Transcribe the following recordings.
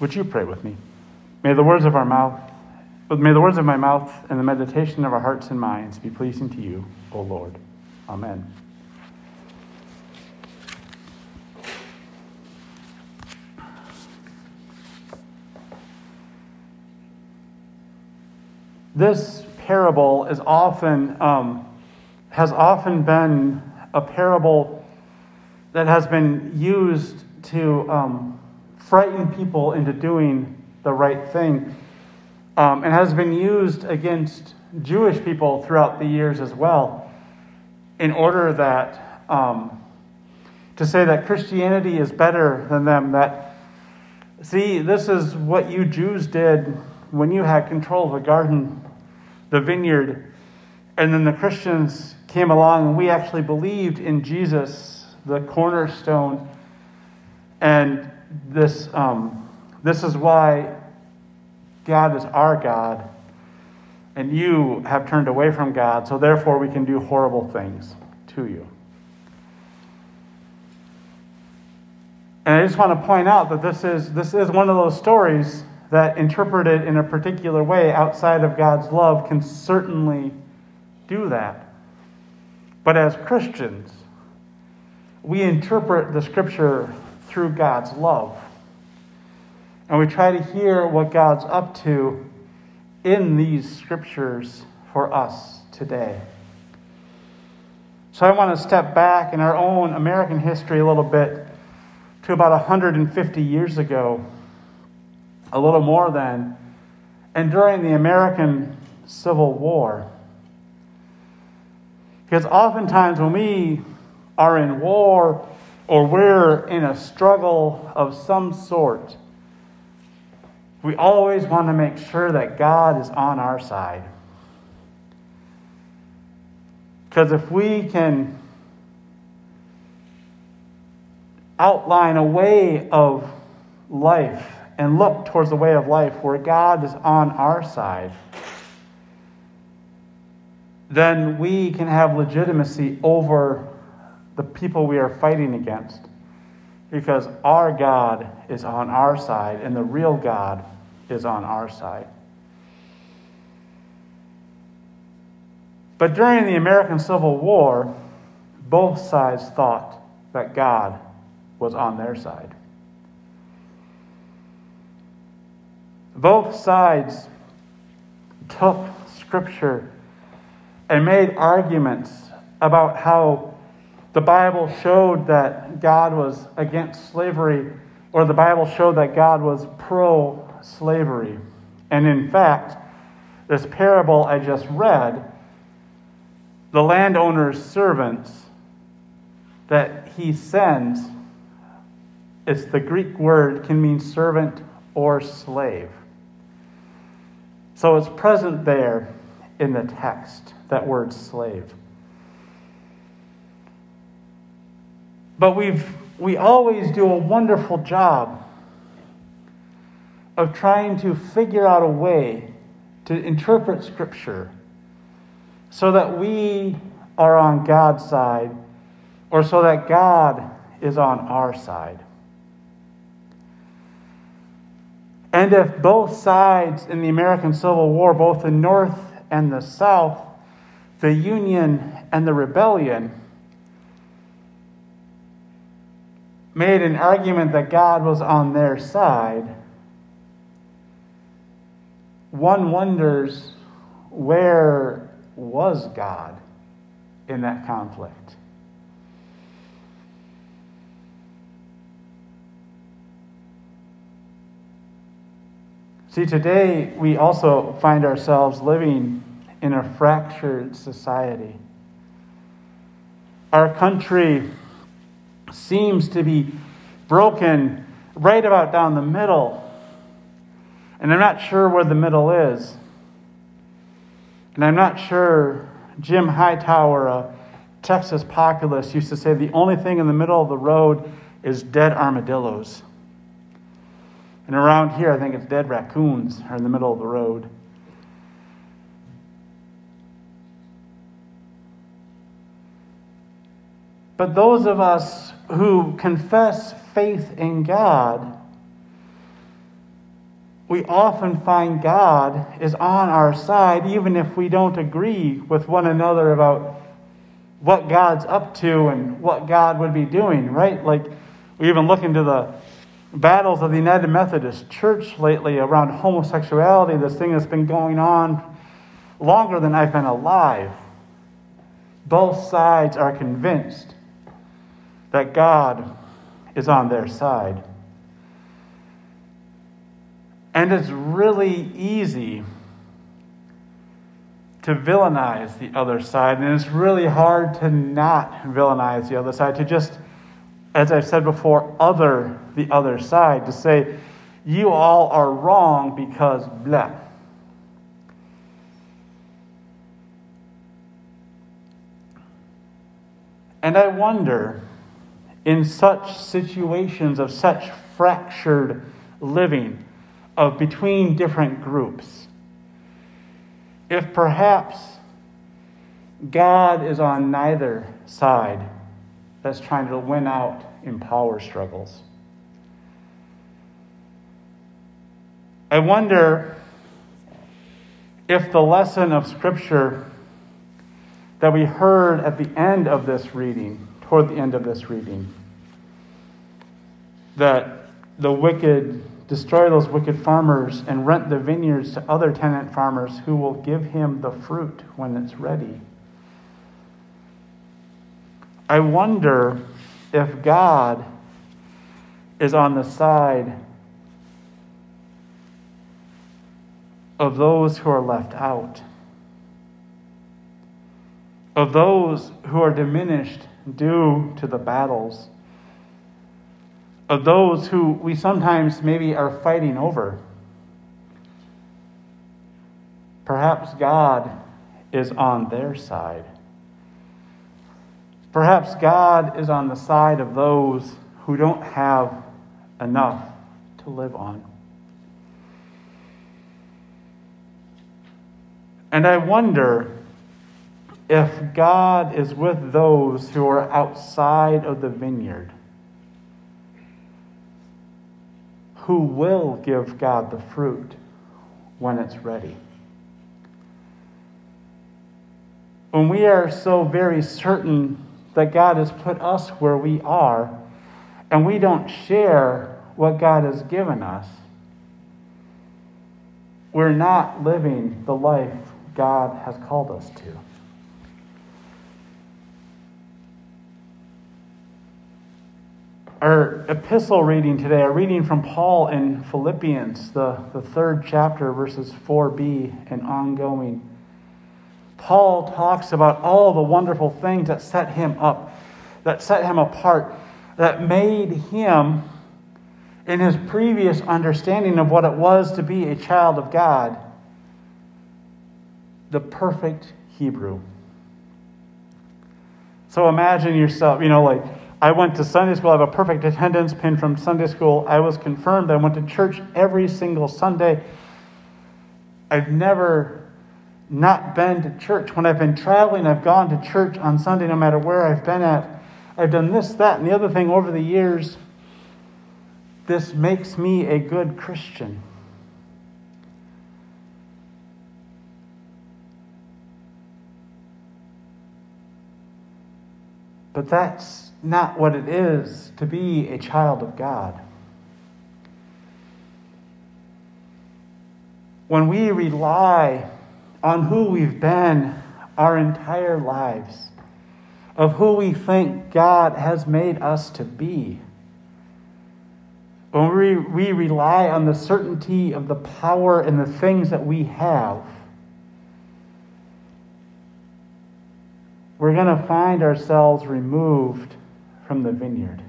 Would you pray with me? May the words of our mouth, may the words of my mouth and the meditation of our hearts and minds be pleasing to you, O Lord. Amen. This parable is often um, has often been a parable that has been used to um, frighten people into doing the right thing um, and has been used against Jewish people throughout the years as well in order that um, to say that Christianity is better than them that see this is what you Jews did when you had control of the garden the vineyard and then the Christians came along and we actually believed in Jesus the cornerstone and this um, this is why God is our God, and you have turned away from God, so therefore we can do horrible things to you. And I just want to point out that this is, this is one of those stories that, interpreted in a particular way outside of God's love, can certainly do that. But as Christians, we interpret the scripture through God's love. And we try to hear what God's up to in these scriptures for us today. So I want to step back in our own American history a little bit to about 150 years ago, a little more than, and during the American Civil War. Because oftentimes when we are in war or we're in a struggle of some sort, we always want to make sure that God is on our side. Because if we can outline a way of life and look towards the way of life where God is on our side, then we can have legitimacy over the people we are fighting against. Because our God is on our side and the real God is on our side. But during the American Civil War, both sides thought that God was on their side. Both sides took Scripture and made arguments about how the Bible showed that God was against slavery, or the Bible showed that God was pro slavery. And in fact, this parable I just read, the landowner's servants that he sends, it's the Greek word, can mean servant or slave. So it's present there in the text, that word slave. But we've, we always do a wonderful job of trying to figure out a way to interpret Scripture so that we are on God's side or so that God is on our side. And if both sides in the American Civil War, both the North and the South, the Union and the rebellion, made an argument that God was on their side, one wonders where was God in that conflict? See, today we also find ourselves living in a fractured society. Our country seems to be broken right about down the middle and I'm not sure where the middle is. And I'm not sure Jim Hightower, a Texas populist, used to say the only thing in the middle of the road is dead armadillos. And around here, I think it's dead raccoons are in the middle of the road. But those of us who confess faith in God we often find God is on our side, even if we don't agree with one another about what God's up to and what God would be doing, right? Like, we even look into the battles of the United Methodist Church lately around homosexuality, this thing that's been going on longer than I've been alive. Both sides are convinced that God is on their side. And it's really easy to villainize the other side, and it's really hard to not villainize the other side, to just, as I've said before, other the other side, to say, you all are wrong because blah. And I wonder, in such situations of such fractured living, of between different groups. If perhaps God is on neither side that's trying to win out in power struggles. I wonder if the lesson of Scripture that we heard at the end of this reading, toward the end of this reading, that the wicked destroy those wicked farmers and rent the vineyards to other tenant farmers who will give him the fruit when it's ready. I wonder if God is on the side of those who are left out, of those who are diminished due to the battles of those who we sometimes maybe are fighting over. Perhaps God is on their side. Perhaps God is on the side of those who don't have enough to live on. And I wonder if God is with those who are outside of the vineyard who will give God the fruit when it's ready. When we are so very certain that God has put us where we are, and we don't share what God has given us, we're not living the life God has called us to. Our epistle reading today, our reading from Paul in Philippians, the, the third chapter, verses 4b and ongoing. Paul talks about all the wonderful things that set him up, that set him apart, that made him, in his previous understanding of what it was to be a child of God, the perfect Hebrew. So imagine yourself, you know, like I went to Sunday school. I have a perfect attendance pin from Sunday school. I was confirmed. I went to church every single Sunday. I've never not been to church. When I've been traveling, I've gone to church on Sunday no matter where I've been at. I've done this, that, and the other thing over the years. This makes me a good Christian. But that's not what it is to be a child of God. When we rely on who we've been our entire lives, of who we think God has made us to be, when we, we rely on the certainty of the power and the things that we have, we're going to find ourselves removed from the vineyard.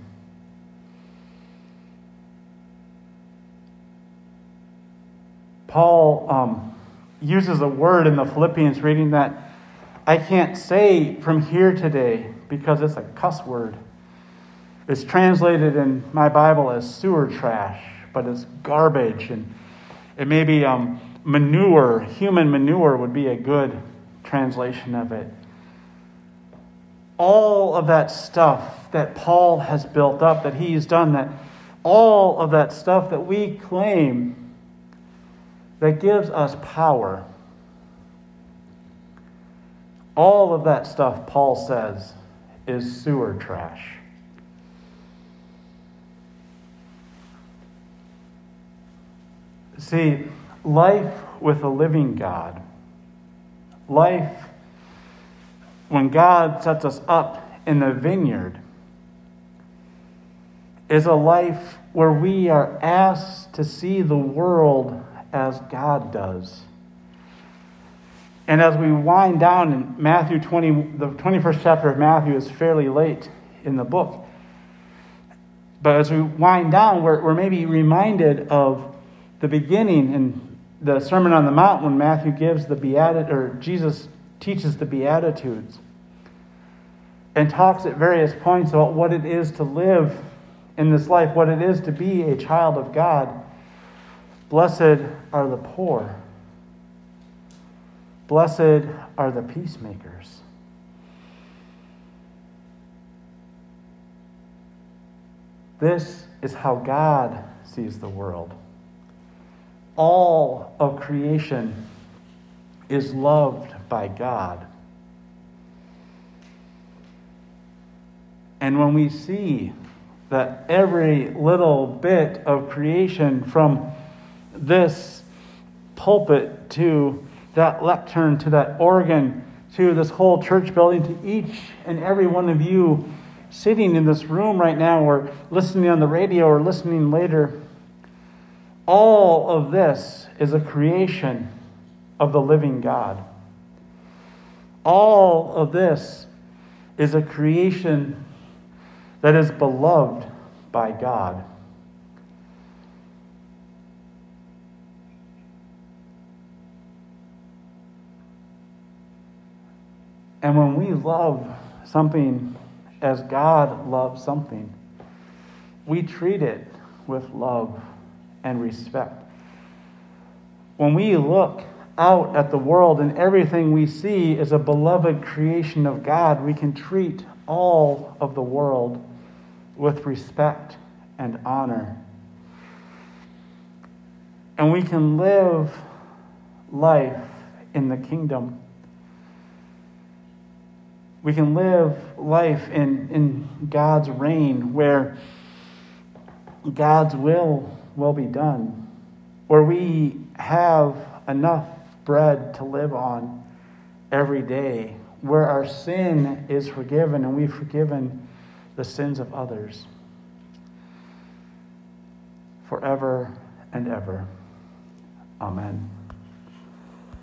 Paul um, uses a word in the Philippians reading that I can't say from here today because it's a cuss word. It's translated in my Bible as sewer trash, but it's garbage. And it may be um, manure, human manure would be a good translation of it all of that stuff that Paul has built up, that he's done, that all of that stuff that we claim that gives us power. All of that stuff, Paul says, is sewer trash. See, life with a living God, life when God sets us up in the vineyard, is a life where we are asked to see the world as God does. And as we wind down in Matthew 20, the 21st chapter of Matthew is fairly late in the book. But as we wind down, we're, we're maybe reminded of the beginning in the Sermon on the Mount when Matthew gives the Beatitude, or Jesus teaches the Beatitudes and talks at various points about what it is to live in this life, what it is to be a child of God. Blessed are the poor. Blessed are the peacemakers. This is how God sees the world. All of creation is loved by God. And when we see that every little bit of creation from this pulpit to that lectern to that organ to this whole church building to each and every one of you sitting in this room right now or listening on the radio or listening later all of this is a creation of the living God. All of this is a creation that is beloved by God. And when we love something as God loves something, we treat it with love and respect. When we look out at the world and everything we see is a beloved creation of God, we can treat all of the world with respect and honor. And we can live life in the kingdom. We can live life in, in God's reign where God's will will be done, where we have enough bread to live on every day, where our sin is forgiven and we've forgiven the sins of others forever and ever. Amen.